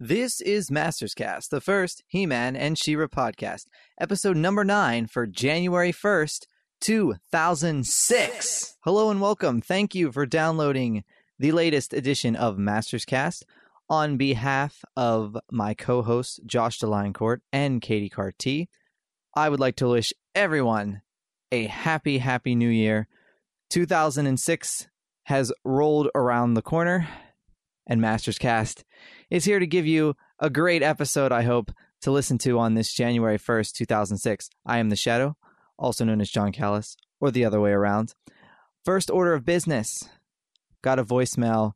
This is Masters Cast, the first He Man and She Ra podcast, episode number nine for January 1st, 2006. Hello and welcome. Thank you for downloading the latest edition of Masters Cast. On behalf of my co hosts, Josh de Lioncourt and Katy Cartee, I would like to wish everyone a happy, happy new year. 2006 has rolled around the corner, and Masters Cast is here to give you a great episode, I hope, to listen to on this January 1st, 2006. I am the Shadow, also known as Jon Kallis, or the other way around. First order of business got a voicemail.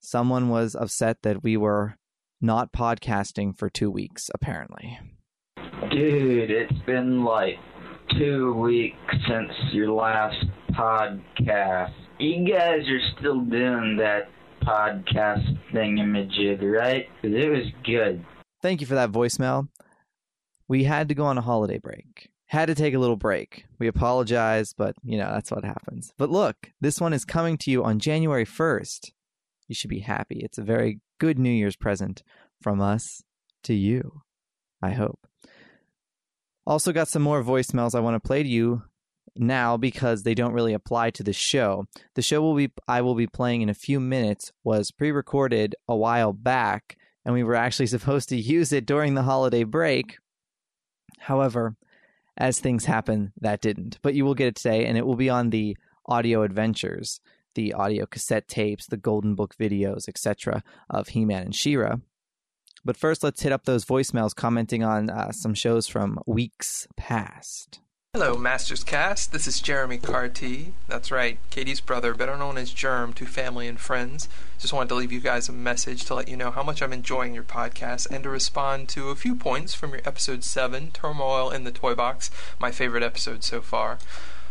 Someone was upset that we were not podcasting for two weeks, apparently. Dude, it's been like two weeks since your last podcast. You guys are still doing that podcast thingamajig, right? 'Cause it was good. Thank you for that voicemail. We had to go on a holiday break. Had to take a little break. We apologize, but you know, that's what happens. But look, this one is coming to you on January 1st. You should be happy. It's a very good New Year's present from us to you. I hope. Also, got some more voicemails I want to play to you now because they don't really apply to the show. The show will be I will be playing in a few minutes was pre-recorded a while back and we were actually supposed to use it during the holiday break. However, as things happen, that didn't. But you will get it today and it will be on the audio adventures, the audio cassette tapes, the golden book videos, etc. of He-Man and She-Ra. But first, let's hit up those voicemails commenting on uh, some shows from weeks past. Hello, Masters Cast. This is Jeremy Cartee. That's right, Katy's brother, better known as Germ to family and friends. Just wanted to leave you guys a message to let you know how much I'm enjoying your podcast and to respond to a few points from your episode 7, Turmoil in the Toy Box, my favorite episode so far.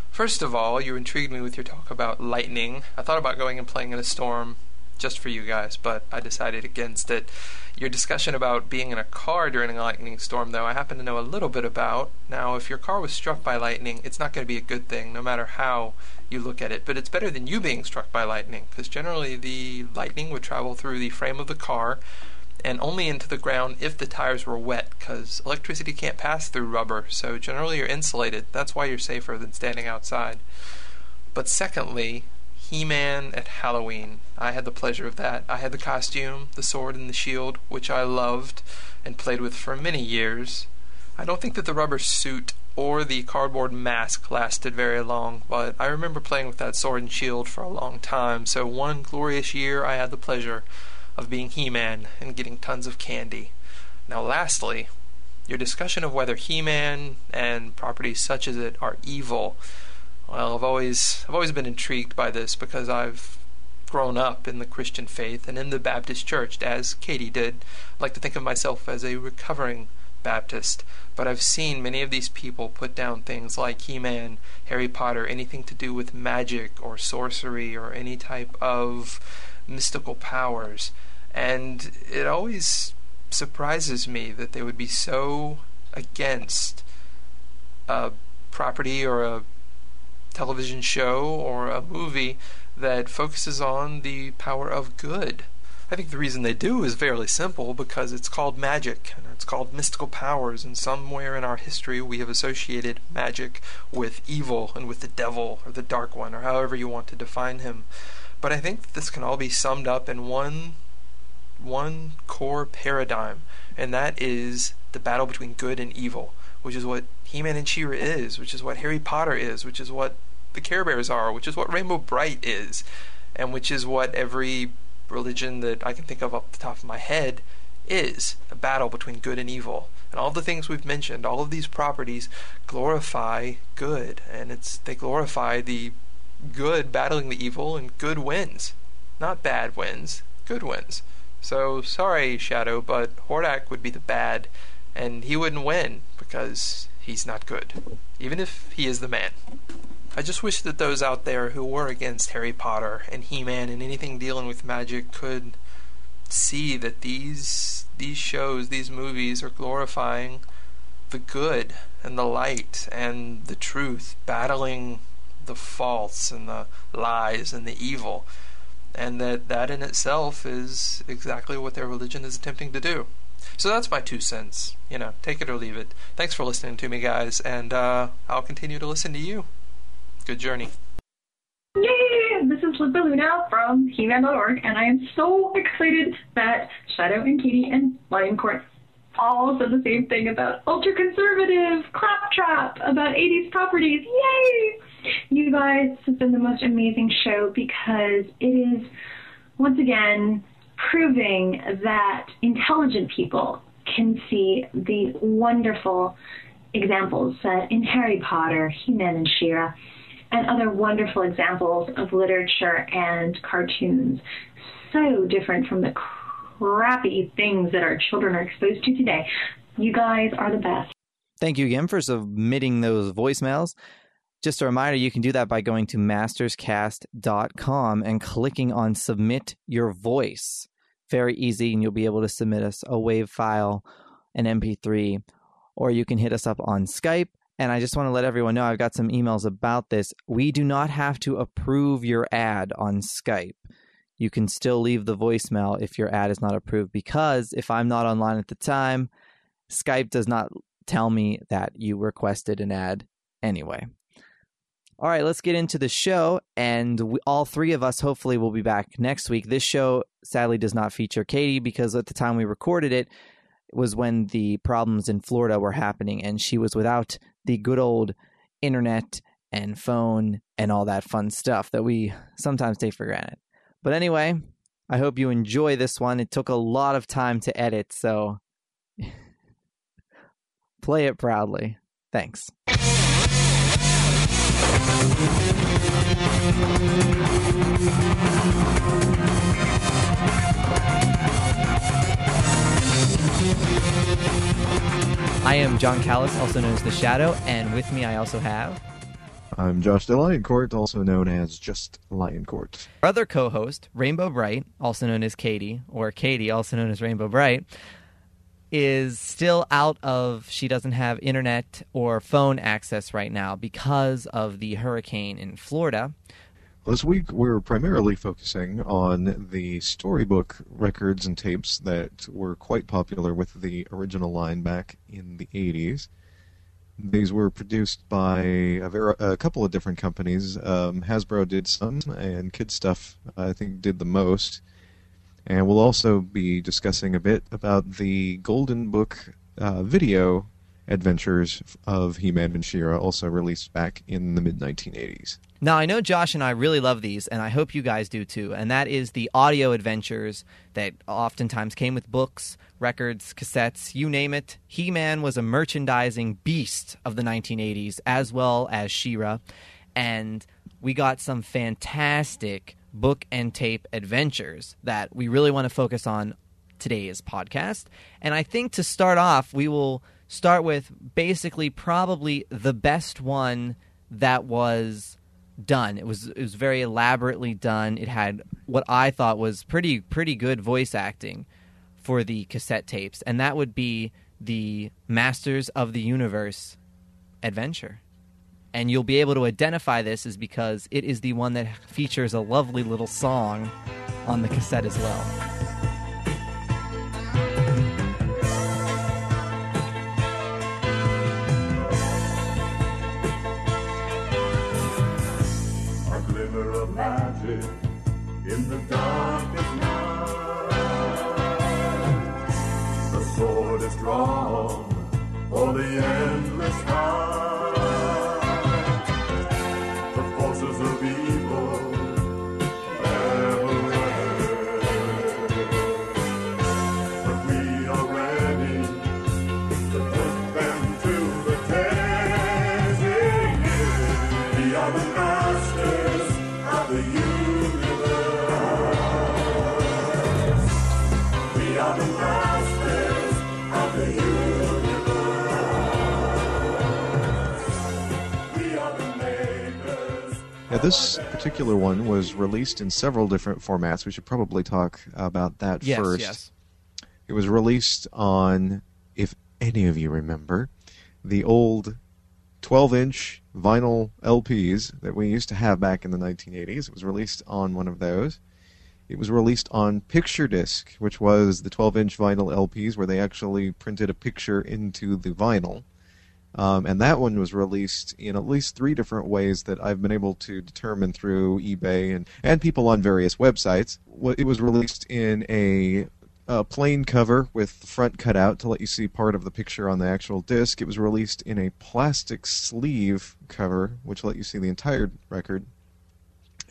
First of all, you intrigued me with your talk about lightning. I thought about going and playing in a storm just for you guys, but I decided against it. Your discussion about being in a car during a lightning storm, though, I happen to know a little bit about. Now, if your car was struck by lightning, it's not going to be a good thing, no matter how you look at it. But it's better than you being struck by lightning, because generally the lightning would travel through the frame of the car and only into the ground if the tires were wet, because electricity can't pass through rubber, so generally you're insulated. That's why you're safer than standing outside. But secondly, he Man at Halloween. I had the pleasure of that. I had the costume, the sword, and the shield, which I loved and played with for many years. I don't think that the rubber suit or the cardboard mask lasted very long, but I remember playing with that sword and shield for a long time, so one glorious year I had the pleasure of being He Man and getting tons of candy. Now, lastly, your discussion of whether He Man and properties such as it are evil well, I've always I've always been intrigued by this because I've grown up in the Christian faith and in the Baptist church as Katie did. I like to think of myself as a recovering Baptist, but I've seen many of these people put down things like He-Man, Harry Potter, anything to do with magic or sorcery or any type of mystical powers. And it always surprises me that they would be so against a property or a television show or a movie that focuses on the power of good. I think the reason they do is fairly simple because it's called magic and it's called mystical powers, and somewhere in our history we have associated magic with evil and with the devil or the dark one or however you want to define him. But I think this can all be summed up in one one core paradigm, and that is the battle between good and evil, which is what He-Man and She-Ra is, which is what Harry Potter is, which is what the Care Bears are, which is what Rainbow Brite is, and which is what every religion that I can think of off the top of my head is a battle between good and evil. And all the things we've mentioned, all of these properties glorify good, and it's they glorify the good battling the evil, and good wins, not bad wins, good wins. So sorry, Shadow, but Hordak would be the bad, and he wouldn't win because he's not good, even if he is the man. I just wish that those out there who were against Harry Potter and He-Man and anything dealing with magic could see that these these shows, these movies are glorifying the good and the light and the truth, battling the false and the lies and the evil. and that that in itself is exactly what their religion is attempting to do. So that's my two cents. You know, take it or leave it. Thanks for listening to me, guys, and uh, I'll continue to listen to you. Good journey. Yay! This is Liz Luna from He-Man.org, and I am so excited that Shadow and Katy and Lioncourt all said the same thing about ultra conservative, claptrap, about 80s properties. Yay! You guys have been the most amazing show because it is, once again, proving that intelligent people can see the wonderful examples set in Harry Potter, He-Man and She-Ra, and other wonderful examples of literature and cartoons. So different from the crappy things that our children are exposed to today. You guys are the best. Thank you again for submitting those voicemails. Just a reminder, you can do that by going to masterscast.com and clicking on submit your voice. Very easy, and you'll be able to submit us a WAV file, an MP3, or you can hit us up on Skype. And I just want to let everyone know I've got some emails about this. We do not have to approve your ad on Skype. You can still leave the voicemail if your ad is not approved because if I'm not online at the time, Skype does not tell me that you requested an ad anyway. All right, let's get into the show. And we, all three of us hopefully will be back next week. This show sadly does not feature Katy because at the time we recorded it, it was when the problems in Florida were happening and she was without the good old internet and phone and all that fun stuff that we sometimes take for granted. But anyway, I hope you enjoy this one. It took a lot of time to edit, so play it proudly. Thanks. I am Jon Kallis, also known as The Shadow, and with me I also have I'm Josh de Lioncourt, also known as just Lioncourt. our other co-host, Rainbow Brite, also known as Katy, or Katy, also known as Rainbow Brite, is still out of she doesn't have internet or phone access right now because of the hurricane in Florida. This week we're primarily focusing on the storybook records and tapes that were quite popular with the original line back in the 80s. These were produced by a, ver- a couple of different companies. Um, Hasbro did some, and KidStuff, I think, did the most. And we'll also be discussing a bit about the Golden Book uh, video adventures of He-Man and She-Ra, also released back in the mid 1980s. Now, I know Josh and I really love these, and I hope you guys do too. And that is the audio adventures that oftentimes came with books, records, cassettes, you name it. He Man was a merchandising beast of the 1980s, as well as She-Ra. And we got some fantastic book and tape adventures that we really want to focus on today's podcast. And I think to start off, we will start with basically probably the best one that was done. It was it was very elaborately done. It had what I thought was pretty pretty good voice acting for the cassette tapes, and that would be the Masters of the Universe adventure. And you'll be able to identify this is because it is the one that features a lovely little song on the cassette as well. This particular one was released in several different formats. We should probably talk about that Yes, first. yes. It was released on, if any of you remember, the old 12 inch vinyl LPs that we used to have back in the 1980s. It was released on one of those. It was released on Picture Disc, which was the 12 inch vinyl LPs where they actually printed a picture into the vinyl. Um, and that one was released in at least three different ways that I've been able to determine through eBay and, and people on various websites. It was released in a, a plain cover with the front cut out to let you see part of the picture on the actual disc. It was released in a plastic sleeve cover, which let you see the entire record.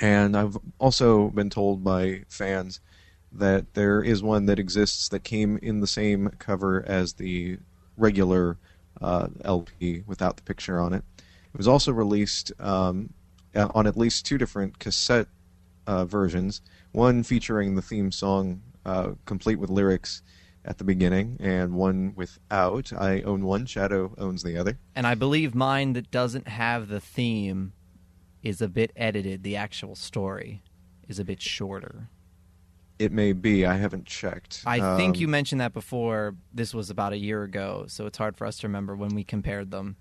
And I've also been told by fans that there is one that exists that came in the same cover as the regular uh, LP without the picture on it. It was also released um, uh, on at least two different cassette uh, versions. One featuring the theme song uh, complete with lyrics at the beginning, and one without. I own one. Shadow owns the other. And I believe mine that doesn't have the theme is a bit edited. The actual story is a bit shorter. It may be. I haven't checked. I think Um, you mentioned that before. This was about a year ago, so it's hard for us to remember when we compared them.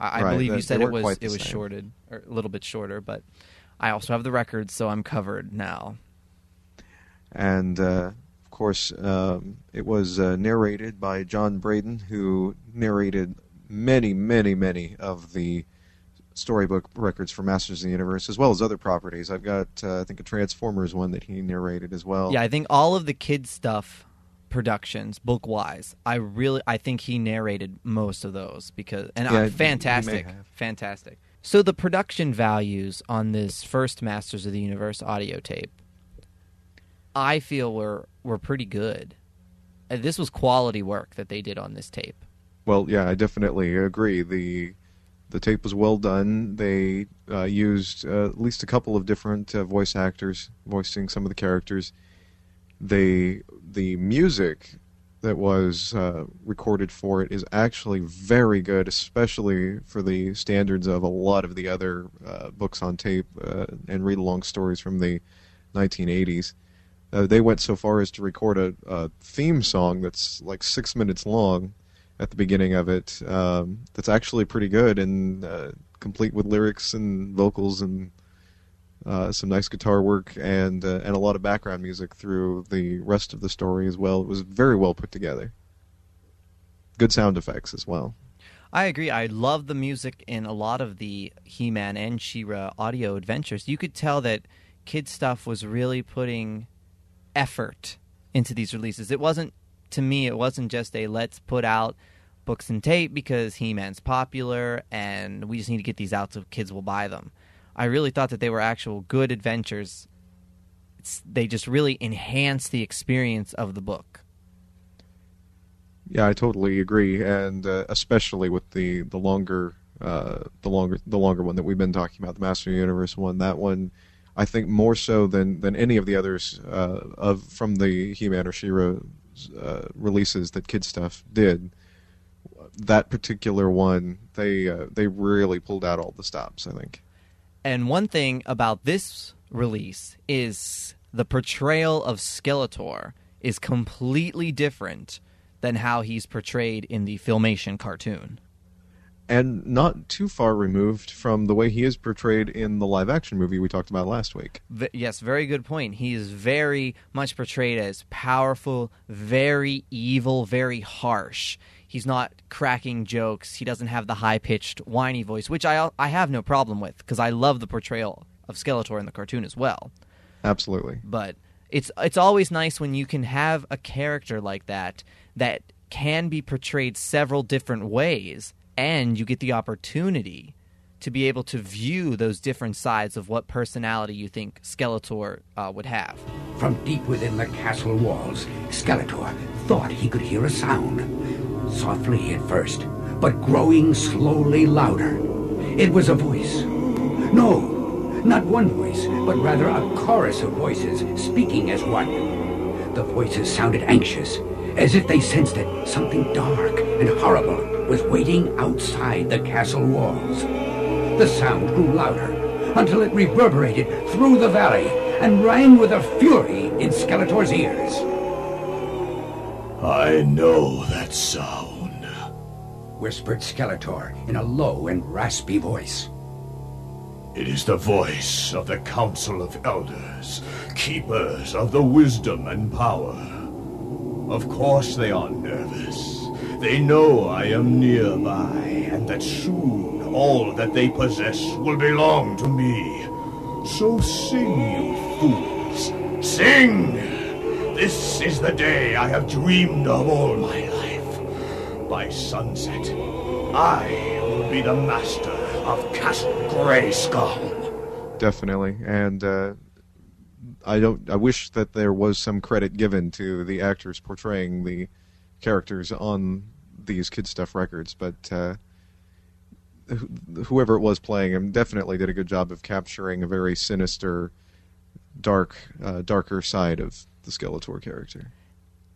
I, I Right, believe you said it was it was same. shorted or a little bit shorter, but I also have the records, so I'm covered now. and uh, of course, um, it was uh, narrated by John Braden, who narrated many, many, many of the storybook records for Masters of the Universe, as well as other properties. I've got, uh, I think, a Transformers one that he narrated as well. Yeah, I think all of the kids stuff productions, book wise, I really I think he narrated most of those because and Yeah, uh, fantastic, he may have. fantastic. So the production values on this first Masters of the Universe audio tape, I feel were were pretty good. This was quality work that they did on this tape. Well, yeah, I definitely agree. the The tape was well done. They uh, used uh, at least a couple of different uh, voice actors voicing some of the characters. They the music that was uh, recorded for it is actually very good, especially for the standards of a lot of the other uh, books on tape uh, and read-along stories from the 1980s. Uh, they went so far as to record a, a theme song that's like six minutes long at the beginning of it. Um, that's actually pretty good and uh, complete with lyrics and vocals and uh, some nice guitar work and uh, and a lot of background music through the rest of the story as well. It was very well put together. Good sound effects as well. I agree. I love the music in a lot of the He-Man and She-Ra audio adventures. You could tell that KidStuff was really putting effort into these releases. It wasn't to me, it wasn't just a let's put out books and tape because He-Man's popular and we just need to get these out so kids will buy them. I really thought that they were actual good adventures. It's, they just really enhance the experience of the book. Yeah, I totally agree, and uh, especially with the the longer uh, the longer the longer one that we've been talking about, the Master of the Universe one. That one, I think more so than than any of the others uh, of from the He-Man or She-Ra uh, releases that KidStuff did. That particular one, they uh, they really pulled out all the stops. I think. And one thing about this release is the portrayal of Skeletor is completely different than how he's portrayed in the Filmation cartoon. And not too far removed from the way he is portrayed in the live action movie we talked about last week. V- yes, very good point. He is very much portrayed as powerful, very evil, very harsh. He's not cracking jokes. He doesn't have the high pitched, whiny voice, which I I have no problem with because I love the portrayal of Skeletor in the cartoon as well. Absolutely. but it's it's always nice when you can have a character like that that can be portrayed several different ways and you get the opportunity to be able to view those different sides of what personality you think Skeletor uh, would have. From deep within the castle walls, Skeletor thought he could hear a sound. Softly at first, but growing slowly louder. It was a voice. No, not one voice, but rather a chorus of voices speaking as one. The voices sounded anxious, as if they sensed that something dark and horrible was waiting outside the castle walls. The sound grew louder until it reverberated through the valley and rang with a fury in Skeletor's ears. I know that sound. Whispered Skeletor in a low and raspy voice. It is the voice of the Council of Elders, keepers of the wisdom and power. Of course they are nervous. They know I am nearby, and that soon all that they possess will belong to me. So sing, you fools. Sing! This is the day I have dreamed of all my life. By sunset, I will be the master of Castle Grayskull. Definitely, and uh, I don't. I wish that there was some credit given to the actors portraying the characters on these KidStuff records, but uh, wh- whoever it was playing him definitely did a good job of capturing a very sinister, dark, uh, darker side of the Skeletor character.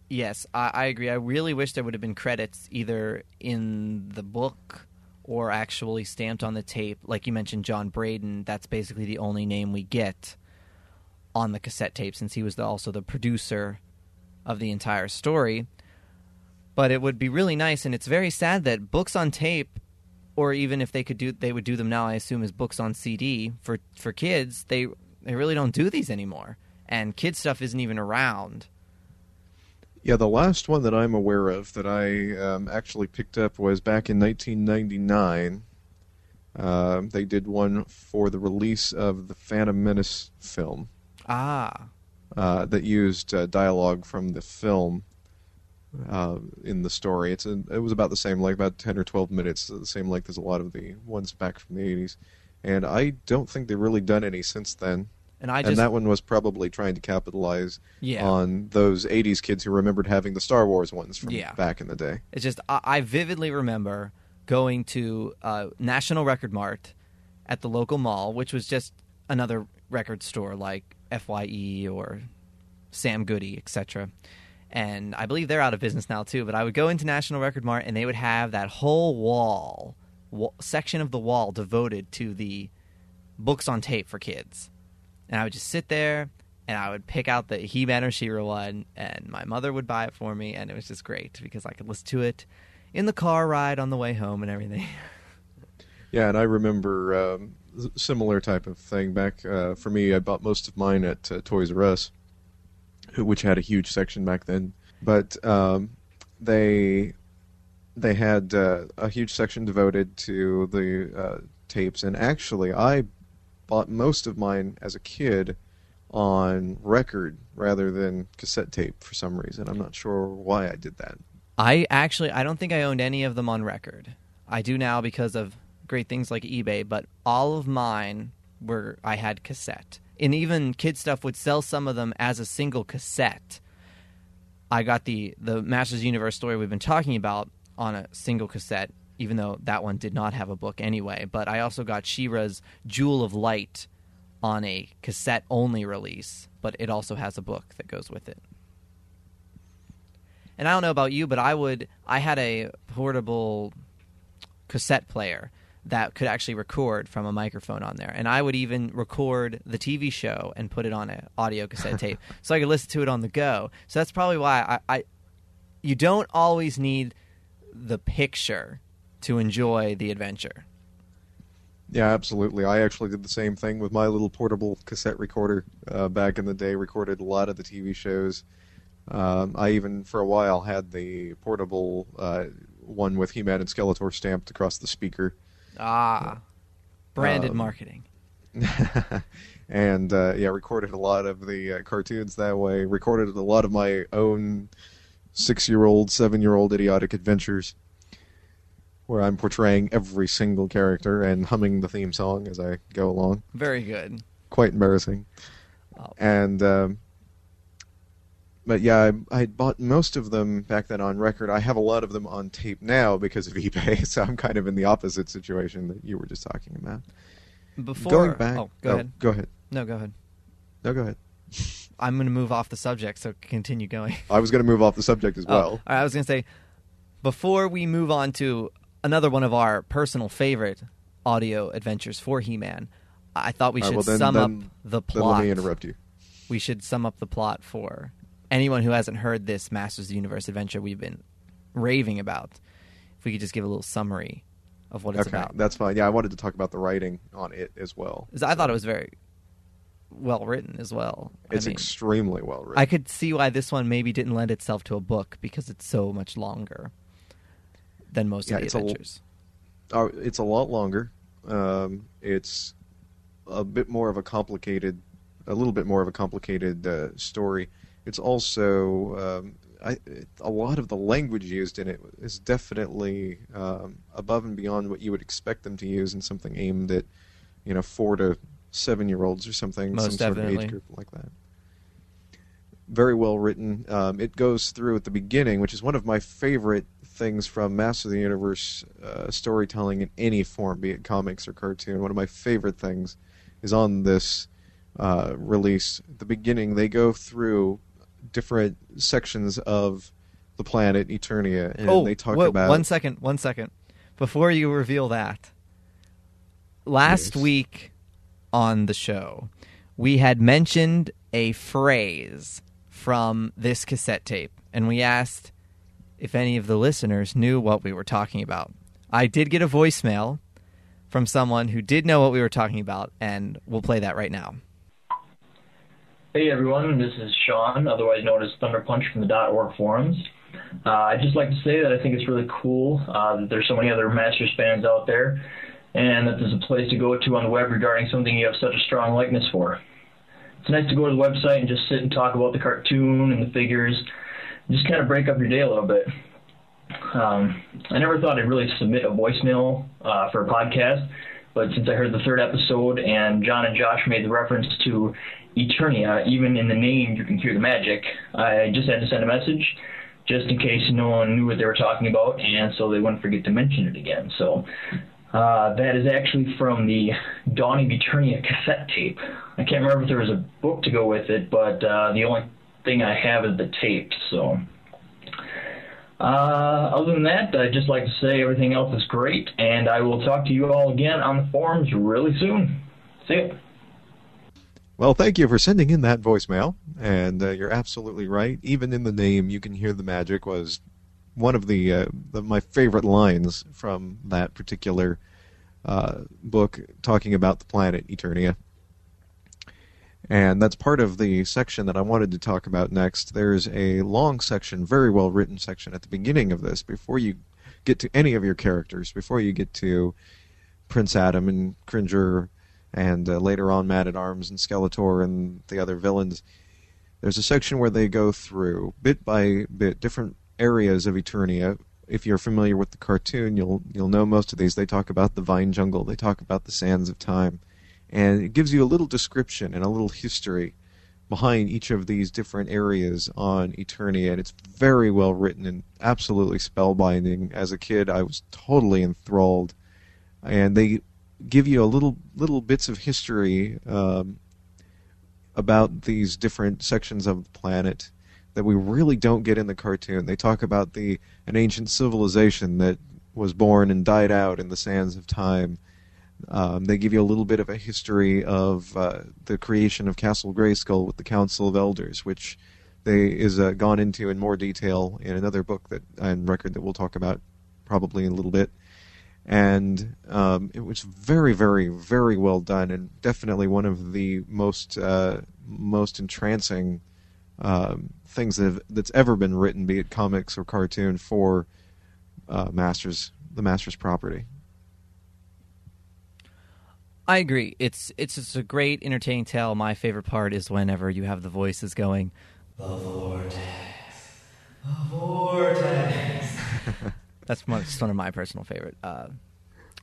Yes, I, I agree. I really wish there would have been credits either in the book or actually stamped on the tape. Like you mentioned, John Braden. That's basically the only name we get on the cassette tape, since he was the, also the producer of the entire story. But it would be really nice, and it's very sad that books on tape, or even if they could do, they would do them now. I assume as books on CD for for kids. They they really don't do these anymore, and KidStuff isn't even around. Yeah, the last one that I'm aware of that I um, actually picked up was back in 1999. Um they did one for the release of the Phantom Menace film Ah, uh, that used uh, dialogue from the film uh, in the story. It's a, it was about the same length, about 10 or 12 minutes, the same length as a lot of the ones back from the 80s. And I don't think they've really done any since then. and I just and that one was probably trying to capitalize Yeah. on those 80s kids who remembered having the Star Wars ones from Yeah. back in the day. It's just I, I vividly remember going to uh, National Record Mart at the local mall, which was just another record store like Fye or Sam Goody, etc. And I believe they're out of business now too. But I would go into National Record Mart and they would have that whole wall, wa- section of the wall devoted to the books on tape for kids. And I would just sit there and I would pick out the He Man or She-Ra one, and my mother would buy it for me, and it was just great because I could listen to it in the car ride on the way home and everything. Yeah, and I remember um, similar type of thing back uh, for me. I bought most of mine at uh, Toys R Us, which had a huge section back then. But um, they they had uh, a huge section devoted to the uh, tapes, and actually, I bought most of mine as a kid on record rather than cassette tape for some reason. I'm not sure why I did that. I actually I don't think I owned any of them on record. I do now because of great things like eBay, but all of mine were I had cassette. And even KidStuff would sell some of them as a single cassette. I got the the Masters Universe story we've been talking about on a single cassette, even though that one did not have a book anyway. But I also got She-Ra's Jewel of Light on a cassette only release, but it also has a book that goes with it. And I don't know about you, but I would I had a portable cassette player that could actually record from a microphone on there. And I would even record the TV show and put it on an audio cassette tape so I could listen to it on the go. So that's probably why I, I you don't always need the picture to enjoy the adventure. Yeah, absolutely. I actually did the same thing with my little portable cassette recorder uh, back in the day. Recorded a lot of the TV shows. Um, I even, for a while, had the portable uh, one with He-Man and Skeletor stamped across the speaker. Ah. Branded Um, marketing. and uh, yeah, recorded a lot of the uh, cartoons that way. Recorded a lot of my own six-year-old, seven-year-old idiotic adventures, where I'm portraying every single character and humming the theme song as I go along. Very good. Quite embarrassing. Oh. And um, but yeah, I, I bought most of them back then on record. I have a lot of them on tape now because of eBay, so I'm kind of in the opposite situation that you were just talking about. Before Going back, Oh, go oh, ahead. Go ahead. No, go ahead. No, go ahead. I'm going to move off the subject, so continue going. I was going to move off the subject as Oh, well. right, I was going to say, before we move on to another one of our personal favorite audio adventures for He-Man, I thought we should right, well, then- sum then- up the plot. let me interrupt you. We should sum up the plot for anyone who hasn't heard this Masters of the Universe adventure we've been raving about. If we could just give a little summary of what it's okay, about. that's fine. Yeah, I wanted to talk about the writing on it as well. I thought it was very well written as well. I It's mean, extremely well written. I could see why this one maybe didn't lend itself to a book because it's so much longer than most Yeah, of the it's a adventures. Uh, it's a lot longer. Um, it's a bit more of a complicated, a little bit more of a complicated uh, story. It's also um, I, a lot of the language used in it is definitely um, above and beyond what you would expect them to use in something aimed at, you know, four to seven year olds or something, Most some sort of age group like that. Very well written. Um, it goes through at the beginning, which is one of my favorite things from Master of the Universe uh, storytelling in any form, be it comics or cartoon. One of my favorite things is on this uh, release. At the beginning, they go through different sections of the planet Eternia, and oh, they talk wait, about one second, one second. Before you reveal that, last Yes. week on the show, we had mentioned a phrase from this cassette tape, and we asked if any of the listeners knew what we were talking about. I did get a voicemail from someone who did know what we were talking about, and we'll play that right now. Hey everyone, this is Sean, otherwise known as Thunder Punch from the .org forums. Uh, I'd just like to say that I think it's really cool uh, that there's so many other Masters fans out there, and that there's a place to go to on the web regarding something you have such a strong likeness for. It's nice to go to the website and just sit and talk about the cartoon and the figures, just kind of break up your day a little bit. Um, I never thought I'd really submit a voicemail uh, for a podcast, but since I heard the third episode and John and Josh made the reference to Eternia, even in the name you can hear the magic, I just had to send a message just in case no one knew what they were talking about and so they wouldn't forget to mention it again. So uh, that is actually from the Dawn of Eternia cassette tape. I can't remember if there was a book to go with it, but uh, the only thing I have is the tape. So uh, other than that, I'd just like to say everything else is great, and I will talk to you all again on the forums really soon. See ya. Well, thank you for sending in that voicemail, and uh, you're absolutely right. Even in the name, you can hear the magic was one of the, uh, the my favorite lines from that particular uh, book talking about the planet Eternia. And that's part of the section that I wanted to talk about next. There's a long section, very well written section at the beginning of this, before you get to any of your characters, before you get to Prince Adam and Cringer, and uh, later on Man at Arms and Skeletor and the other villains. There's a section where they go through bit by bit different areas of Eternia. If you're familiar with the cartoon, you'll you'll know most of these. They talk about the vine jungle. They talk about the sands of time, and it gives you a little description and a little history behind each of these different areas on Eternia, and it's very well written and absolutely spellbinding. As a kid, I was totally enthralled, and they give you a little little bits of history um, about these different sections of the planet that we really don't get in the cartoon. They talk about the an ancient civilization that was born and died out in the sands of time. Um, they give you a little bit of a history of uh, the creation of Castle Grayskull with the Council of Elders, which they is uh, gone into in more detail in another book that and record that we'll talk about probably in a little bit and um, it was very, very, very well done, and definitely one of the most uh, most entrancing um, things that have, that's ever been written, be it comics or cartoon, for uh, Masters, the Masters property. I agree. It's it's just a great, entertaining tale. My favorite part is whenever you have the voices going, "The vortex, the vortex." That's one, just one of my personal favorite. Uh,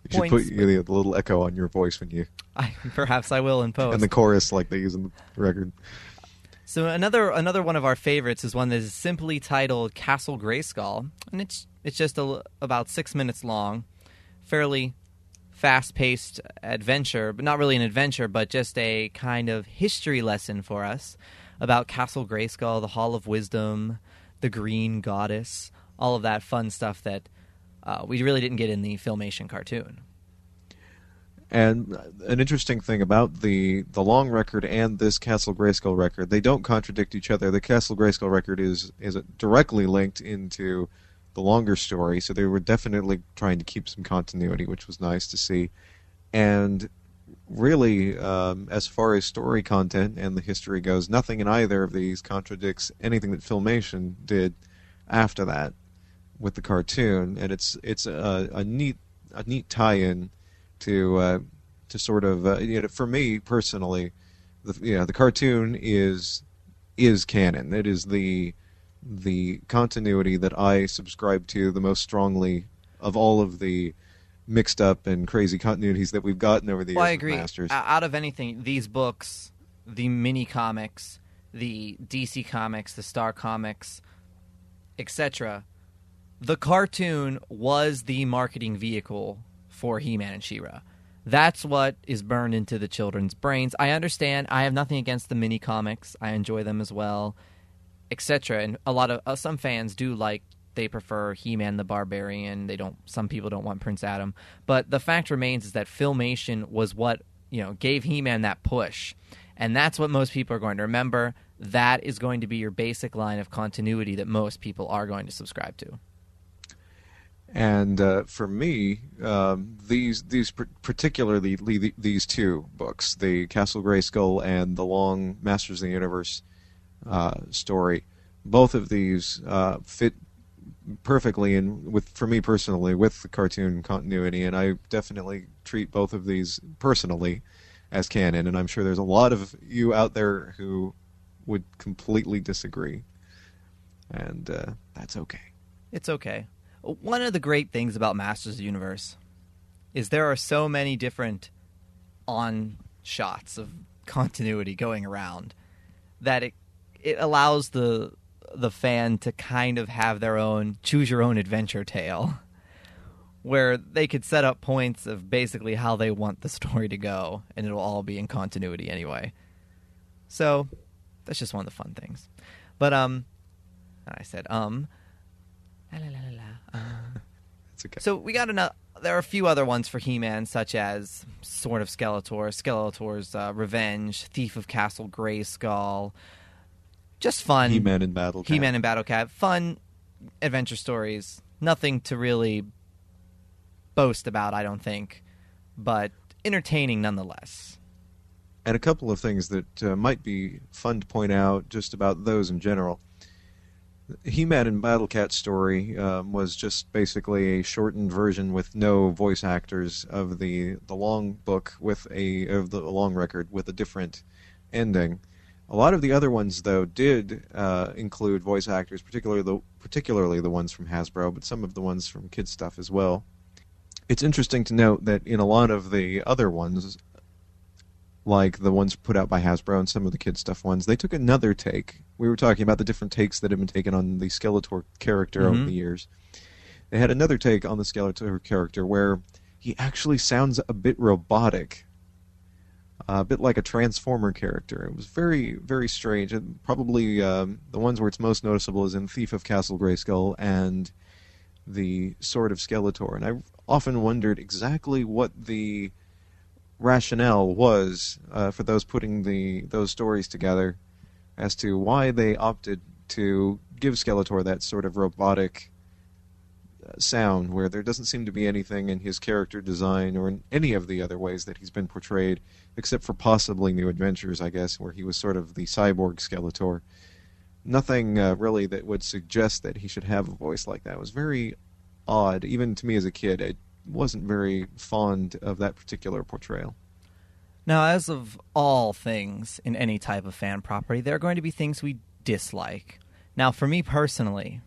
You should put you know, the little echo on your voice when you I, perhaps I will in post. and the chorus like they use in the record. So another another one of our favorites is one that is simply titled Castle Grayskull, and it's it's just a, about six minutes long, fairly fast-paced adventure, but not really an adventure, but just a kind of history lesson for us about Castle Grayskull, the Hall of Wisdom, the Green Goddess, all of that fun stuff that uh, we really didn't get in the Filmation cartoon. And an interesting thing about the the long record and this Castle Grayskull record, they don't contradict each other. The Castle Grayskull record is is directly linked into the longer story, so they were definitely trying to keep some continuity, which was nice to see. And really, um, as far as story content and the history goes, nothing in either of these contradicts anything that Filmation did after that with the cartoon, and it's it's a, a neat a neat tie-in to uh, to sort of uh, you know, for me personally, the you know, the cartoon is is canon. It is the the continuity that I subscribe to the most strongly of all of the mixed up and crazy continuities that we've gotten over the Well, years I agree. Masters. Out of anything, these books, the mini comics, the DC comics, the Star comics, etc., the cartoon was the marketing vehicle for He-Man and She-Ra. That's what is burned into the children's brains. I understand. I have nothing against the mini comics. I enjoy them as well, etc. And a lot of uh, some fans do like they prefer He-Man the Barbarian. They don't. Some people don't want Prince Adam. But the fact remains is that Filmation was what you know gave He-Man that push, and that's what most people are going to remember. That is going to be your basic line of continuity that most people are going to subscribe to. And uh, for me, um, these these particularly these two books, the Castle Grayskull and the Long Masters of the Universe uh, story, both of these uh, fit perfectly and with for me personally with the cartoon continuity, and I definitely treat both of these personally as canon. And I'm sure there's a lot of you out there who would completely disagree, and uh, that's okay. It's okay. One of the great things about Masters of the Universe is there are so many different on shots of continuity going around that it it allows the the fan to kind of have their own choose your own adventure tale where they could set up points of basically how they want the story to go and it'll all be in continuity anyway. So that's just one of the fun things. But um I said um la, la, la, la, la, uh, It's okay. so we got another. There are a few other ones for He-Man, such as Sword of Skeletor, Skeletor's uh, Revenge, Thief of Castle Grayskull. Just fun. He-Man and Battle Cat. He-Man and Battle Cat. Fun adventure stories. Nothing to really boast about, I don't think, but entertaining nonetheless. and a couple of things that uh, might be fun to point out just about those in general. He-Man and Battle Cat story um, was just basically a shortened version with no voice actors of the the long book with a of the long record with a different ending. A lot of the other ones, though, did uh, include voice actors, particularly the particularly the ones from Hasbro, but some of the ones from KidStuff as well. It's interesting to note that in a lot of the other ones, like the ones put out by Hasbro and some of the KidStuff ones, they took another take. We were talking about the different takes that have been taken on the Skeletor character over Mhm. the years. They had another take on the Skeletor character where he actually sounds a bit robotic, a bit like a Transformer character. It was very, very strange. And probably um, the ones where it's most noticeable is in Thief of Castle Grayskull and the Sword of Skeletor. And I often wondered exactly what the rationale was uh, for those putting the those stories together as to why they opted to give Skeletor that sort of robotic uh, sound where there doesn't seem to be anything in his character design or in any of the other ways that he's been portrayed except for possibly New Adventures I guess where he was sort of the cyborg Skeletor. Nothing uh, really that would suggest that he should have a voice like that. It was very odd even to me as a kid I wasn't very fond of that particular portrayal Now, as of all things in any type of fan property, there are going to be things we dislike. Now, for me personally,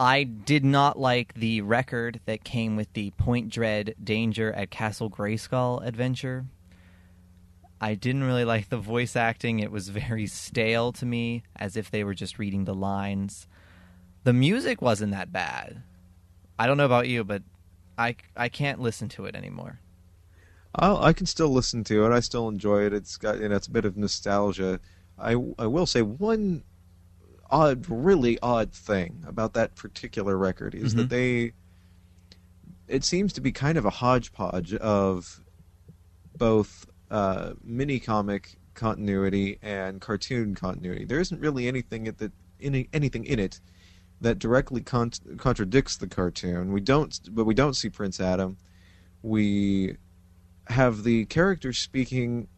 I did not like the record that came with the Point Dread Danger at Castle Grayskull adventure. I didn't really like the voice acting. It was very stale to me, as if they were just reading the lines. The music wasn't that bad. I don't know about you, but I, I can't listen to it anymore. I'll, I can still listen to it. I still enjoy it. It's got you know, it's a bit of nostalgia. I I will say one odd, really odd thing about that particular record is that they. It seems to be kind of a hodgepodge of both uh, mini comic continuity and cartoon continuity. There isn't really anything at the any, anything in it that directly con- contradicts the cartoon. We don't, but we don't see Prince Adam. We have the characters speaking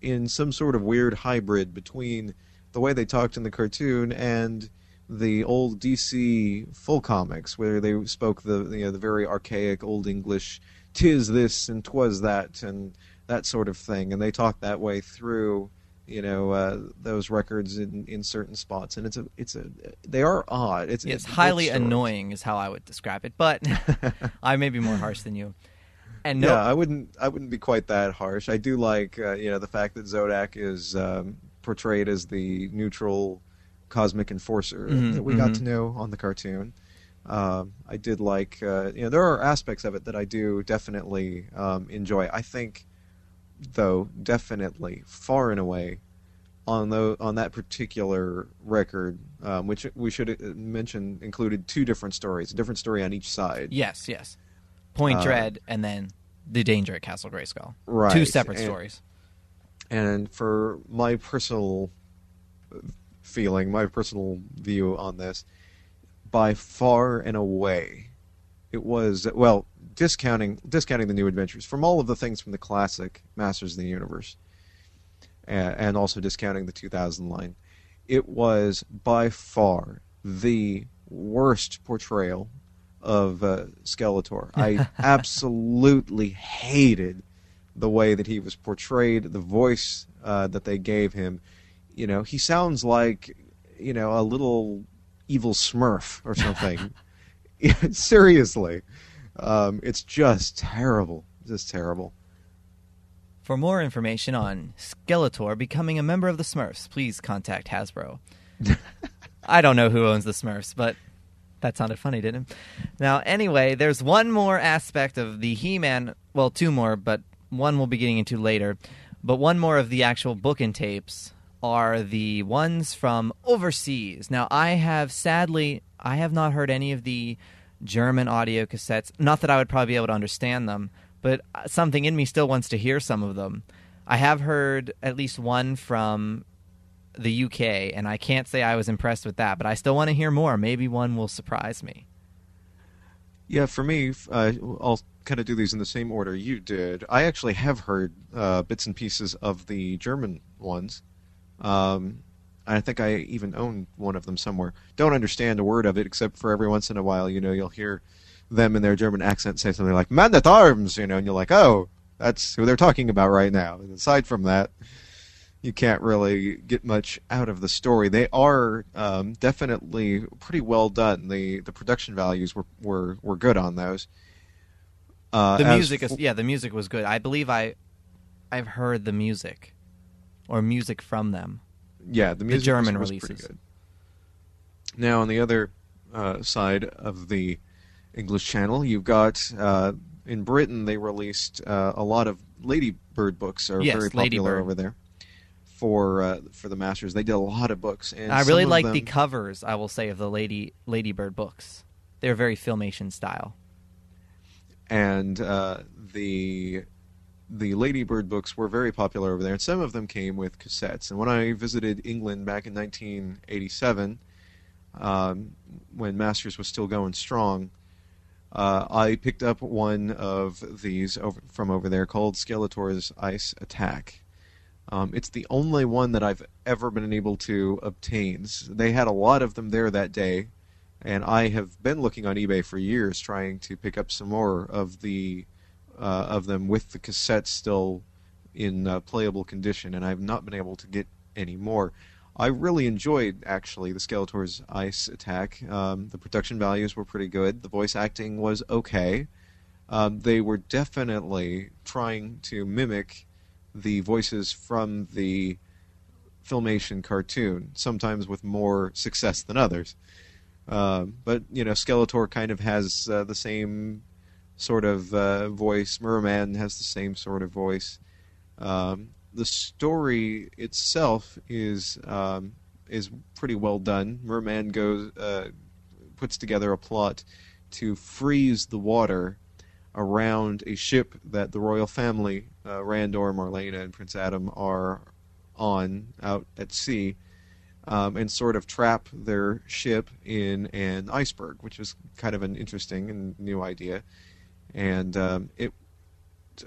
in some sort of weird hybrid between the way they talked in the cartoon and the old DC full comics, where they spoke the you know the very archaic old English, "tis this and 'twas that" and that sort of thing, and they talked that way through you know uh, those records in, in certain spots, and it's a it's a they are odd. It's It's both highly annoying, is how I would describe it. But I may be more harsh than you. And no, Yeah, I wouldn't. I wouldn't be quite that harsh. I do like, uh, you know, the fact that Zodak is um, portrayed as the neutral cosmic enforcer Mhm, that we got mhm. to know on the cartoon. Um, I did like, uh, you know, there are aspects of it that I do definitely um, enjoy. I think, though, definitely far and away on the on that particular record, um, which we should uh, mention included two different stories, a different story on each side. yes, yes. Point Uh, Dread and then The Danger at Castle Grayskull. Right, Two separate and- stories. And for my personal feeling, my personal view on this, by far and away, it was well discounting discounting the new adventures from all of the things from the classic Masters of the Universe, and, and also discounting the 2000 line. It was by far the worst portrayal of uh, Skeletor. I absolutely hated the way that he was portrayed, the voice uh, that they gave him. You know, he sounds like you know a little evil Smurf or something. Seriously, um, it's just terrible, just terrible. For more information on Skeletor becoming a member of the Smurfs, please contact Hasbro. I don't know who owns the Smurfs, but that sounded funny, didn't it? Now, anyway, there's one more aspect of the He Man, well, two more, but one we'll be getting into later. But one more of the actual book and tapes are the ones from overseas. Now, I have sadly, I have not heard any of the German audio cassettes. Not that I would probably be able to understand them, but something in me still wants to hear some of them. I have heard at least one from the UK, and I can't say I was impressed with that, but I still want to hear more. Maybe one will surprise me. Yeah, for me, uh, I'll kind of do these in the same order you did. I actually have heard uh, bits and pieces of the German ones. Um, I think I even own one of them somewhere. Don't understand a word of it, except for every once in a while, you know, you'll hear them in their German accent say something like "man at arms," you know, and you're like, "Oh, that's who they're talking about right now." And aside from that, you can't really get much out of the story. They are um, definitely pretty well done. The the production values were were, were good on those. Uh, The music is yeah, the music was good. I believe I I've heard the music or music from them. Yeah, the music German was, was pretty good. Now on the other uh, side of the English channel, you've got uh, in Britain they released uh, a lot of Ladybird books are Yes, very popular Ladybird. over there for uh, for the Masters. They did a lot of books, and I really like them, the covers, I will say, of the Lady Ladybird books. They're very filmation style. and uh, the the Ladybird books were very popular over there, and some of them came with cassettes. And when I visited England back in 1987, um, when Masters was still going strong, uh, I picked up one of these over, from over there called Skeletor's Ice Attack. Um, it's the only one that I've ever been able to obtain. They had a lot of them there that day, and I have been looking on eBay for years trying to pick up some more of the uh, of them with the cassettes still in uh, playable condition, and I've not been able to get any more. I really enjoyed actually the Skeletor's Ice Attack. Um, the production values were pretty good. The voice acting was okay. Um, they were definitely trying to mimic the voices from the filmation cartoon, sometimes with more success than others. Um, but you know, Skeletor kind of has uh, the same sort of uh, voice. Merman has the same sort of voice. Um, the story itself is um, is pretty well done. Merman goes uh, puts together a plot to freeze the water around a ship that the royal family, uh, Randor, Marlena, and Prince Adam, are on out at sea. um, and sort of trap their ship in an iceberg, which is kind of an interesting and new idea. And um, it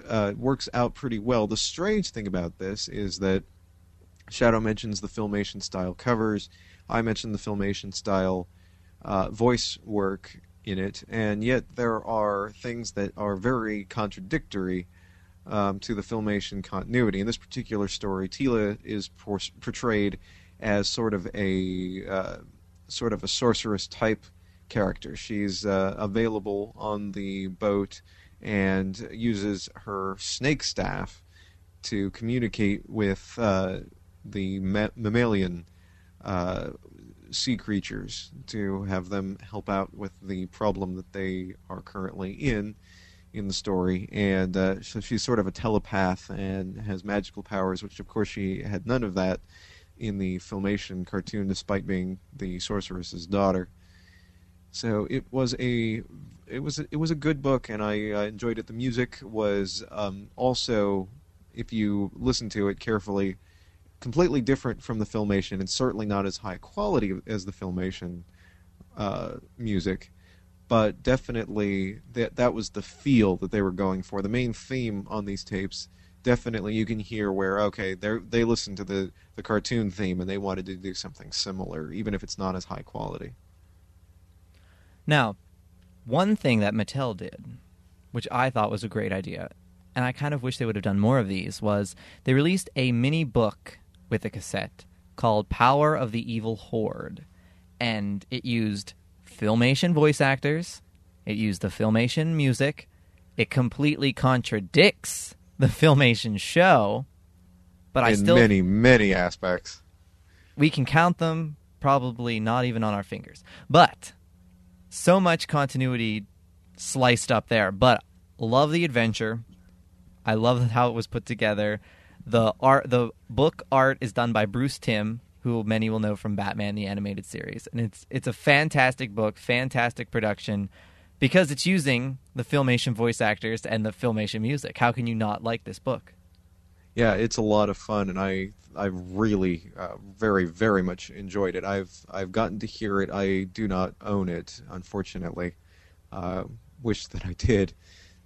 uh, works out pretty well. The strange thing about this is that Shadow mentions the filmation style covers. I mentioned the filmation style uh, voice work in it, and yet there are things that are very contradictory um, to the filmation continuity. In this particular story, Teela is por- portrayed as sort of a uh, sort of a sorceress type character. She's uh, available on the boat and uses her snake staff to communicate with uh, the ma- mammalian uh, sea creatures to have them help out with the problem that they are currently in in the story. And uh, so she's sort of a telepath and has magical powers, which of course she had none of that in the filmation cartoon, despite being the sorceress's daughter. So it was a it was it was a good book, and I enjoyed it. The music was um, also, if you listen to it carefully, completely different from the filmation, and certainly not as high quality as the filmation uh, music. But definitely, that that was the feel that they were going for. The main theme on these tapes, definitely, you can hear where okay, they they listened to the the cartoon theme and they wanted to do something similar, even if it's not as high quality. Now, one thing that Mattel did, which I thought was a great idea, and I kind of wish they would have done more of these, was they released a mini book with a cassette called Power of the Evil Horde. And it used Filmation voice actors, it used the Filmation music, it completely contradicts the Filmation show, but I in still many many aspects. we can count them probably not even on our fingers. But so much continuity sliced up there. But love the adventure. I love how it was put together. The art, the book art is done by Bruce Timm, who many will know from Batman the animated series, and it's it's a fantastic book, fantastic production. Because it's using the Filmation voice actors and the Filmation music. How can you not like this book? Yeah, it's a lot of fun, and I I really uh, very very much enjoyed it. I've I've gotten to hear it. I do not own it, unfortunately. Uh, wish that I did,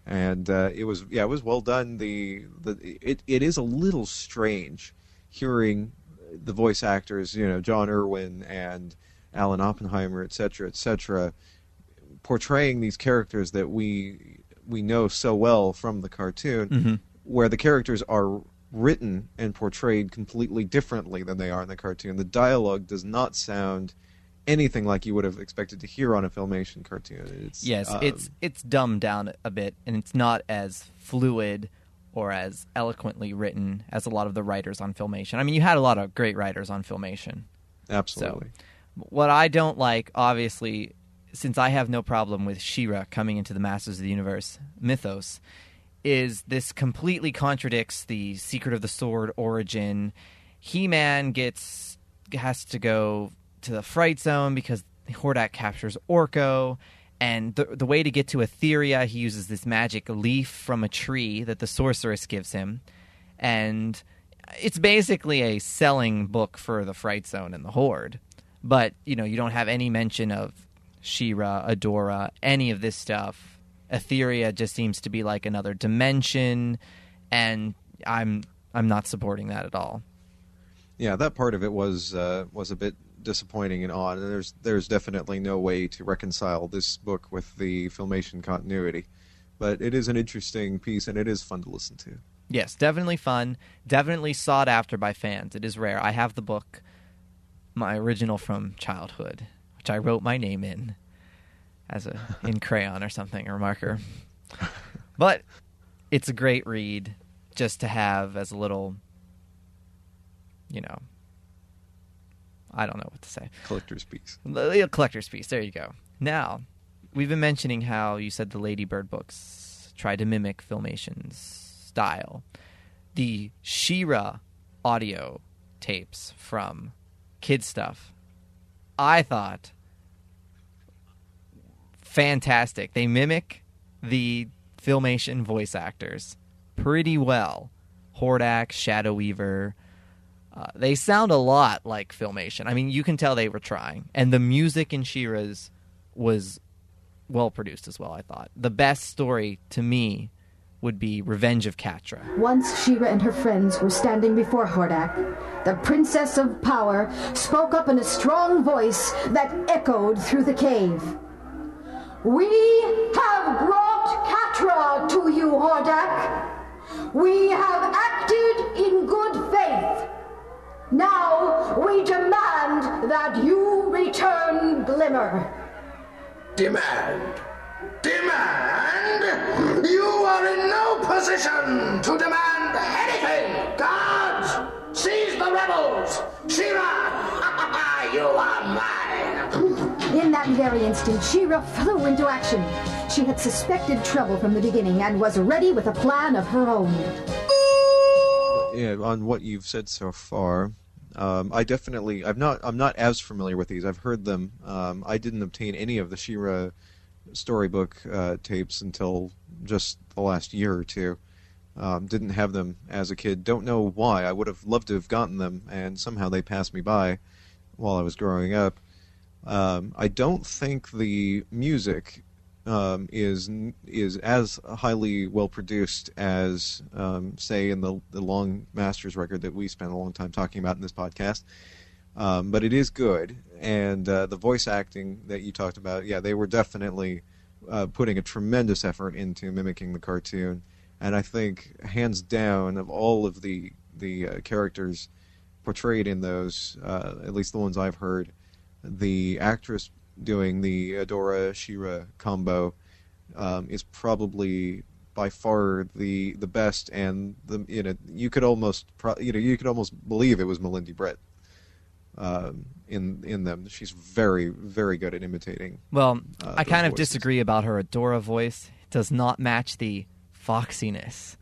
and uh, it was yeah it was well done. The the it it is a little strange hearing the voice actors, you know, John Erwin and Alan Oppenheimer, et cetera, et cetera, portraying these characters that we we know so well from the cartoon, Mhm. where the characters are written and portrayed completely differently than they are in the cartoon. The dialogue does not sound anything like you would have expected to hear on a filmation cartoon. It's, Yes, um, it's it's dumbed down a bit, and it's not as fluid or as eloquently written as a lot of the writers on Filmation. I mean, you had a lot of great writers on Filmation. absolutely. What I don't like, obviously, since I have no problem with She-Ra coming into the Masters of the Universe mythos, is this completely contradicts the Secret of the Sword origin. He-Man gets has to go to the Fright Zone because Hordak captures Orko, and the the way to get to Etheria, he uses this magic leaf from a tree that the sorceress gives him, and it's basically a selling book for the Fright Zone and the Horde. But you know, you don't have any mention of She-Ra, Adora, any of this stuff. Etheria just seems to be like another dimension, and I'm I'm not supporting that at all. Yeah, that part of it was uh, was a bit disappointing and odd. And there's there's definitely no way to reconcile this book with the filmation continuity, but it is an interesting piece and it is fun to listen to. Yes, definitely fun. Definitely sought after by fans. It is rare. I have the book, my original from childhood, which I wrote my name in as a in crayon or something or marker. But it's a great read just to have as a little, you know, I don't know what to say. Collector's piece. The collector's piece. There you go. Now, we've been mentioning how you said the Ladybird books tried to mimic Filmation's style. The She-Ra audio tapes from Kid Stuff, I thought fantastic. They mimic the Filmation voice actors pretty well. Hordak, Shadow Weaver, Uh, they sound a lot like Filmation. I mean, you can tell they were trying, and the music in She-Ra's was well produced as well. I thought the best story to me would be Revenge of Catra. Once She-Ra and her friends were standing before Hordak, the Princess of Power spoke up in a strong voice that echoed through the cave. We have brought Catra to you, Hordak. We have acted in good faith. Now we demand that you return Glimmer. Demand? Demand? You are in no position to demand anything! Guards! Seize the rebels! She-Ra! you are mine! In that very instant, She-Ra flew into action. She had suspected trouble from the beginning and was ready with a plan of her own. Yeah, on what you've said so far, um, I definitely I've not I'm not as familiar with these. I've heard them. Um, I didn't obtain any of the Shira storybook uh, tapes until just the last year or two. Um, didn't have them as a kid. Don't know why. I would have loved to have gotten them, and somehow they passed me by while I was growing up. Um, I don't think the music um, is is as highly well produced as, um, say, in the the Long Masters record that we spent a long time talking about in this podcast. Um, but it is good, and uh, the voice acting that you talked about, yeah, they were definitely uh, putting a tremendous effort into mimicking the cartoon. And I think, hands down, of all of the the uh, characters portrayed in those, uh, at least the ones I've heard, the actress doing the Adora She-Ra combo um, is probably by far the the best, and the you know you could almost pro- you know you could almost believe it was Melendy Britt um, in in them. She's very very good at imitating. Well, uh, I kind of voices. disagree about her Adora voice. It does not match the foxiness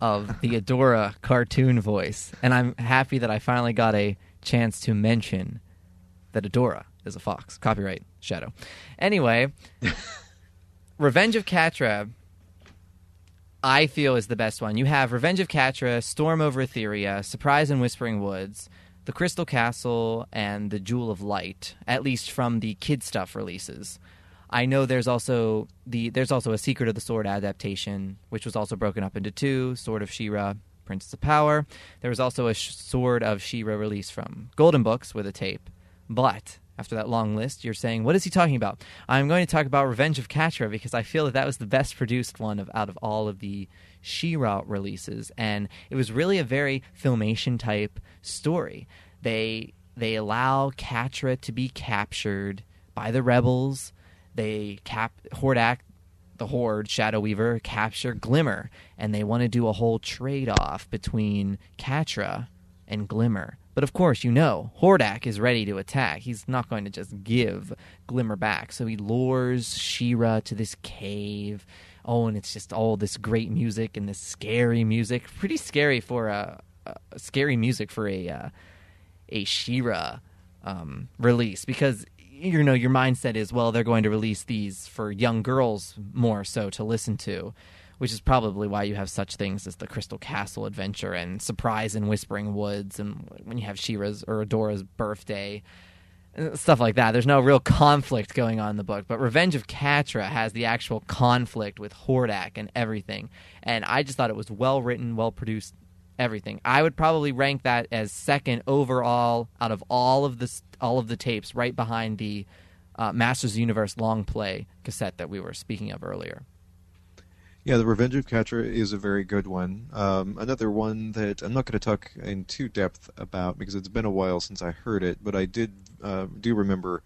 of the Adora cartoon voice, and I'm happy that I finally got a chance to mention that Adora is a fox. Copyright Shadow. Anyway, Revenge of Catra. I feel is the best one. You have Revenge of Catra, Storm over Etheria, Surprise in Whispering Woods, The Crystal Castle, and The Jewel of Light. At least from the kid stuff releases. I know there's also the there's also a Secret of the Sword adaptation, which was also broken up into two: Sword of She-Ra, Princess of Power. There was also a Sword of She-Ra release from Golden Books with a tape. But after that long list, you're saying, what is he talking about? I'm going to talk about Revenge of Catra because I feel that that was the best produced one of out of all of the She-Ra releases, and it was really a very filmation type story. They they allow Catra to be captured by the rebels. They cap Hordak the Horde, Shadow Weaver, capture Glimmer, and they want to do a whole trade off between Catra and Glimmer. But of course, you know, Hordak is ready to attack. He's not going to just give Glimmer back. So he lures She-Ra to this cave. Oh, and it's just all this great music and this scary music. Pretty scary for a, a scary music for a uh, a She-Ra um, release because you know your mindset is well they're going to release these for young girls more so to listen to which is probably why you have such things as the Crystal Castle adventure and Surprise in Whispering Woods, and when you have She-Ra's or Adora's birthday, stuff like that. There's no real conflict going on in the book, but Revenge of Catra has the actual conflict with Hordak and everything, and I just thought it was well written, well produced, everything. I would probably rank that as second overall out of all of the all of the tapes, right behind the uh, Masters Universe long play cassette that we were speaking of earlier. Yeah, the Revenge of Catra is a very good one. Um, another one that I'm not going to talk in too depth about because it's been a while since I heard it, but I did uh, do remember.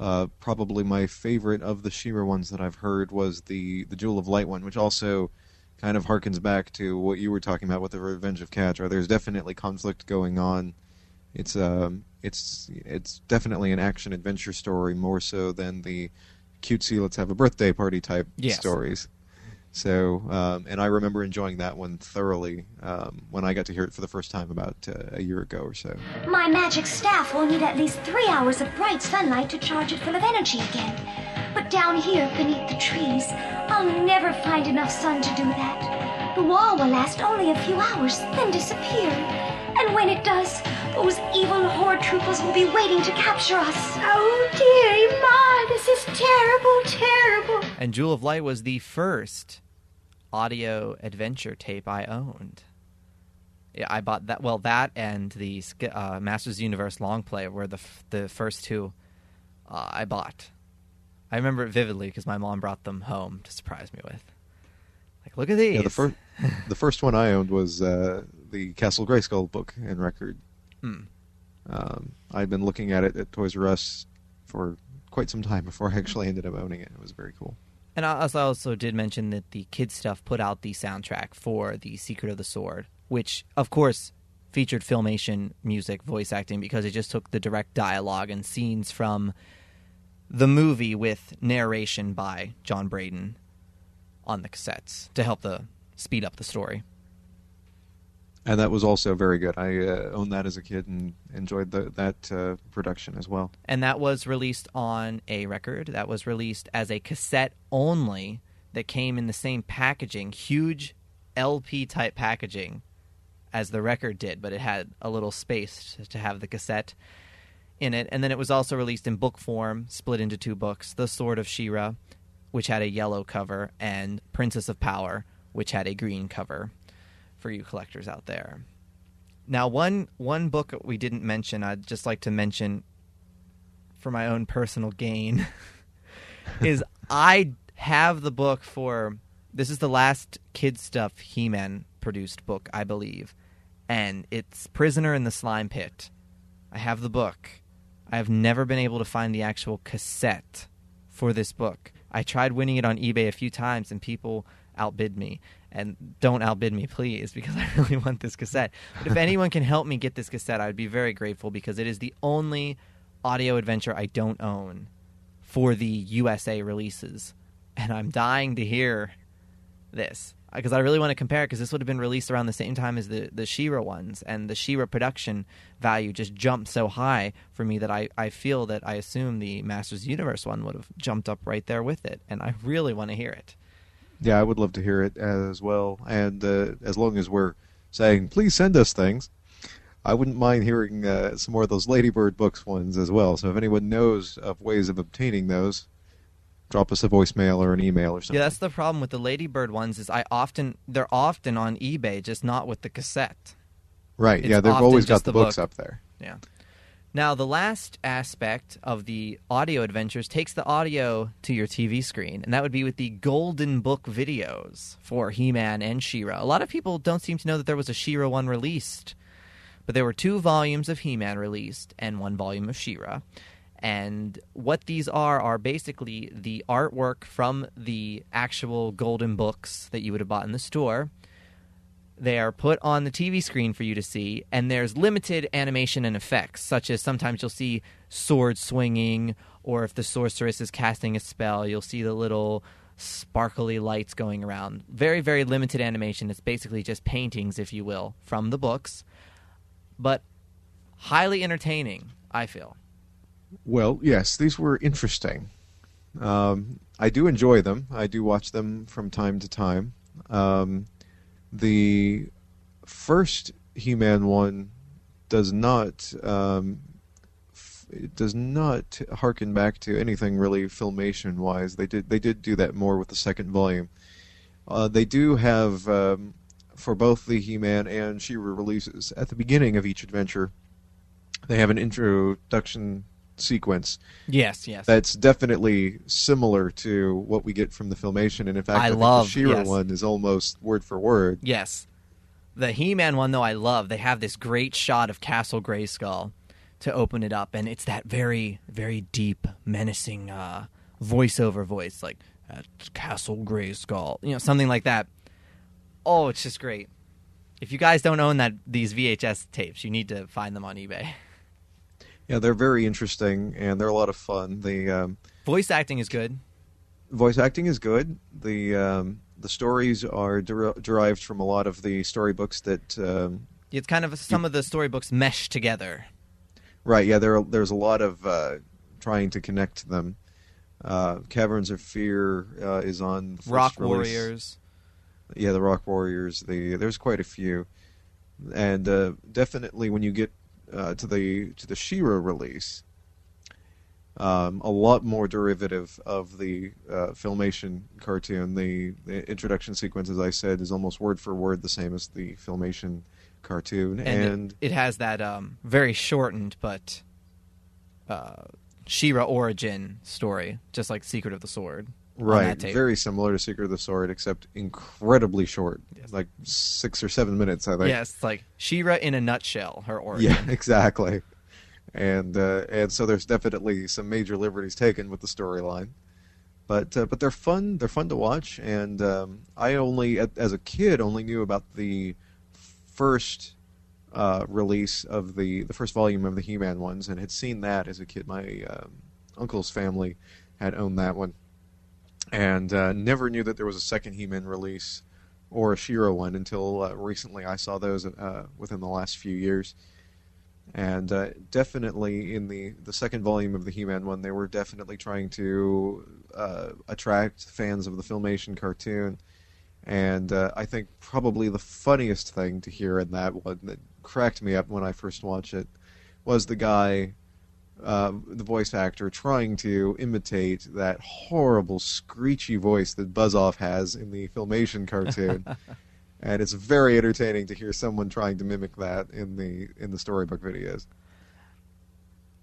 Uh, probably my favorite of the She-Ra ones that I've heard was the the Jewel of Light one, which also kind of harkens back to what you were talking about with the Revenge of Catra. There's definitely conflict going on. It's um it's it's definitely an action adventure story more so than the cutesy let's have a birthday party type Yes. stories. So, um, and I remember enjoying that one thoroughly um, when I got to hear it for the first time about uh, a year ago or so. My magic staff will need at least three hours of bright sunlight to charge it full of energy again. But down here beneath the trees, I'll never find enough sun to do that. The wall will last only a few hours, then disappear. And when it does, Those evil horde troopers will be waiting to capture us. Oh, dearie Ma, this is terrible, terrible. And Jewel of Light was the first audio adventure tape I owned. Yeah, I bought that. Well, that and the uh, Masters of the Universe long play were the f- the first two uh, I bought. I remember it vividly because my mom brought them home to surprise me with. Like, look at these. Yeah, the first the first one I owned was uh, the Castle Grayskull book and record. Hmm. Um, I'd been looking at it at Toys R Us for quite some time before I actually ended up owning it. It was very cool. And I also- did mention that the kids Stuff put out the soundtrack for The Secret of the Sword, which, of course, featured filmation, music, voice acting, because it just took the direct dialogue and scenes from the movie with narration by John Braden on the cassettes to help the speed up the story. And that was also very good. I uh, owned that as a kid and enjoyed the, that uh, production as well. and that was released on a record that was released as a cassette only that came in the same packaging huge lp type packaging as the record did but it had a little space to have the cassette in it and then it was also released in book form split into two books the sword of she-ra which had a yellow cover and princess of power which had a green cover for you collectors out there now, one one book we didn't mention, I'd just like to mention for my own personal gain, is I have the book for this is the last kid stuff He Man produced book, I believe, and it's Prisoner in the Slime Pit. I have the book. I have never been able to find the actual cassette for this book. I tried winning it on eBay a few times, and people outbid me. And don't outbid me, please, because I really want this cassette. But if anyone can help me get this cassette, I would be very grateful because it is the only audio adventure I don't own for the USA releases. And I'm dying to hear this because I really want to compare because this would have been released around the same time as the the She-Ra ones, and the She-Ra production value just jumped so high for me that I, I feel that I assume the Masters Universe one would have jumped up right there with it, and I really want to hear it. Yeah, I would love to hear it as well. And uh, as long as we're saying, please send us things, I wouldn't mind hearing uh, some more of those Ladybird books ones as well. So if anyone knows of ways of obtaining those, drop us a voicemail or an email or something. Yeah, that's the problem with the Ladybird ones is I often they're often on eBay, just not with the cassette. right. It's Yeah, they've always got the the books book. up there. Yeah. Now, the last aspect of the audio adventures takes the audio to your TV screen, and that would be with the Golden Book videos for He Man and She Ra. A lot of people don't seem to know that there was a She Ra one released, but there were two volumes of He Man released and one volume of She Ra. And what these are are basically the artwork from the actual Golden Books that you would have bought in the store. They are put on the TV screen for you to see, and there's limited animation and effects, such as sometimes you'll see sword swinging, or if the sorceress is casting a spell, you'll see the little sparkly lights going around. Very, very limited animation. It's basically just paintings, if you will, from the books, but highly entertaining, I feel. Well, yes, these were interesting. Um, I do enjoy them. I do watch them from time to time. Um, the first He-Man one does not um, f- it does not harken back to anything really filmation wise. They did they did do that more with the second volume. Uh, they do have um, for both the He-Man and She-Ra releases at the beginning of each adventure. They have an introduction sequence Yes, yes. that's definitely similar to what we get from the filmation, and in fact, I I, love- the She-Ra yes. one is almost word for word. Yes. The He Man one, though, I love. They have this great shot of Castle Grayskull to open it up, and it's that very, very deep, menacing uh, voiceover voice, like at Castle Grayskull, you know, something like that. Oh, it's just great. If you guys don't own that these VHS tapes, you need to find them on eBay. Yeah, they're very interesting and they're a lot of fun. The um, Voice acting is good. voice acting is good. The um, the stories are der- derived from a lot of the storybooks that. Um, It's kind of some of the storybooks mesh together. right. Yeah. There. There's a lot of uh, trying to connect them. Uh, Caverns of Fear uh, is on Rock release. Warriors. Yeah, the Rock Warriors. The there's quite a few, and uh, definitely when you get uh, to the to the She-Ra release, um, a lot more derivative of the uh, Filmation cartoon. The, the introduction sequence, as I said, is almost word for word the same as the Filmation cartoon, and, and, it, it has that um, very shortened but uh, She-Ra origin story, just like Secret of the Sword. Right, very similar to Secret of the Sword, except incredibly short, like six or seven minutes. I think. Yes, like She-Ra in a nutshell, her origin. Yeah, exactly. And uh, and so there's definitely some major liberties taken with the storyline, but uh, but they're fun. They're fun to watch. And um, I only, as a kid, only knew about the first uh, release of the the first volume of the He-Man ones, and had seen that as a kid. My um, uncle's family had owned that one, and uh, never knew that there was a second He-Man release or a She-Ra one until uh, recently. I saw those uh, within the last few years and uh, definitely in the the second volume of the He-Man one, they were definitely trying to uh, attract fans of the Filmation cartoon. And uh, I think probably the funniest thing to hear in that one that cracked me up when I first watched it was the guy, uh, the voice actor, trying to imitate that horrible screechy voice that Buzz Off has in the Filmation cartoon and it's very entertaining to hear someone trying to mimic that in the in the storybook videos.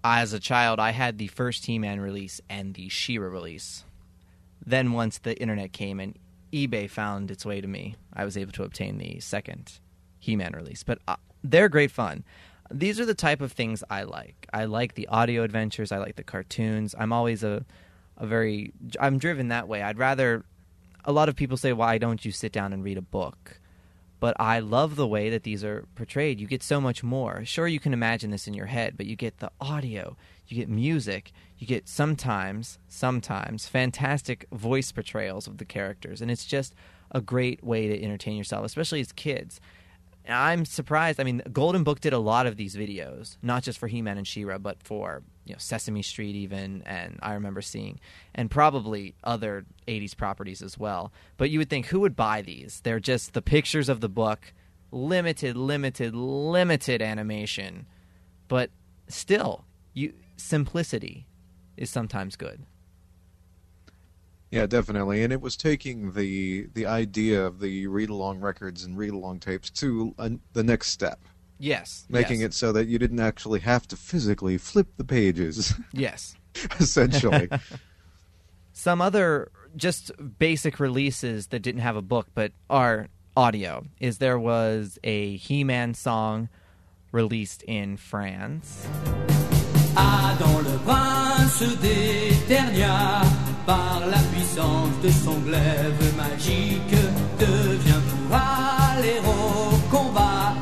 As a child, I had the first He-Man release and the She-Ra release. Then, once the internet came and eBay found its way to me, I was able to obtain the second He-Man release. But uh, they're great fun. These are the type of things I like. I like the audio adventures. I like the cartoons. I'm always a a very I'm driven that way. I'd rather a lot of people say, "Why don't you sit down and read a book?" But I love the way that these are portrayed. You get so much more. Sure, you can imagine this in your head, but you get the audio, you get music, you get sometimes, sometimes fantastic voice portrayals of the characters, and it's just a great way to entertain yourself, especially as kids. I'm surprised. I mean, Golden Book did a lot of these videos, not just for He-Man and She-Ra, but for you know Sesame Street even, and I remember seeing, and probably other '80s properties as well. But you would think, who would buy these? They're just the pictures of the book, limited, limited, limited animation, but still, you simplicity is sometimes good. Yeah, definitely, and it was taking the the idea of the read along records and read along tapes to uh, the next step. Yes, making yes. it so that you didn't actually have to physically flip the pages. Yes, essentially. Some other just basic releases that didn't have a book but are audio is there was a He-Man song released in France. Adam le prince d'Eternia, par la puissance de son glaive magique, devient pour au combat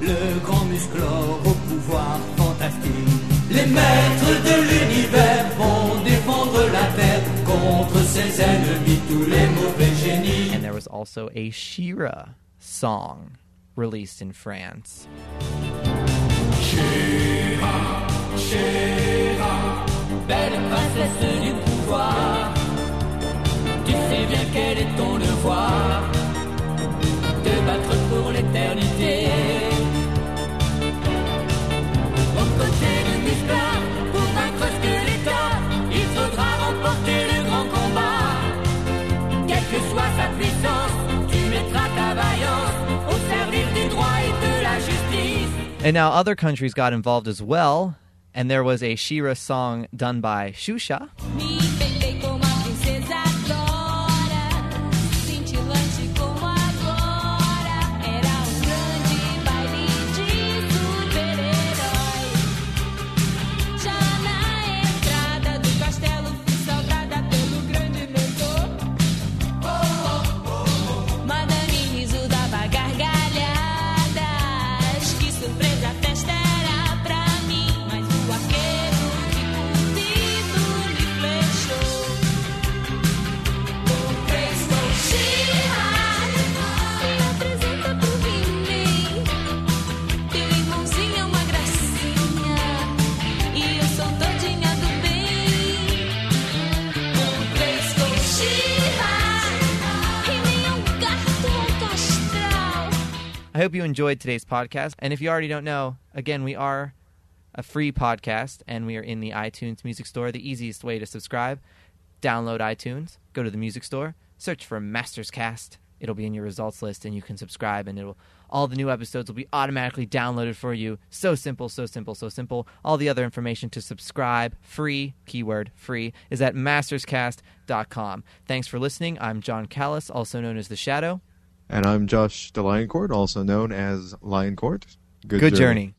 le grand Musclor au pouvoir fantastique. Les maîtres de l'univers vont défendre la terre contre ses ennemis, tous les mauvais génies. And there was also a She-Ra song released in France. She-Ra, She-Ra, belle princesse du Tu sais bien quel est ton devoir de battre pour l'éternité. Aux côtés de Musclor, pour vaincre Skeletor, il faudra remporter le grand combat. Quelle que soit sa puissance, tu mettras ta vaillance au service du droit et de la justice. And now other countries got involved as well, and there was a Shira song done by Shusha. Me hope you enjoyed today's podcast. And if you already don't know, again, we are a free podcast, and we are in the iTunes Music Store. The easiest way to subscribe: download iTunes, go to the music store, search for Masters Cast. It'll be in your results list, and you can subscribe, and it'll all the new episodes will be automatically downloaded for you. So simple, so simple, so simple. All the other information to subscribe, free, keyword free, is at masterscast.com. Thanks for listening. I'm Jon Kallis, also known as The Shadow. And I'm Josh de Lioncourt, also known as Lioncourt. Good journey.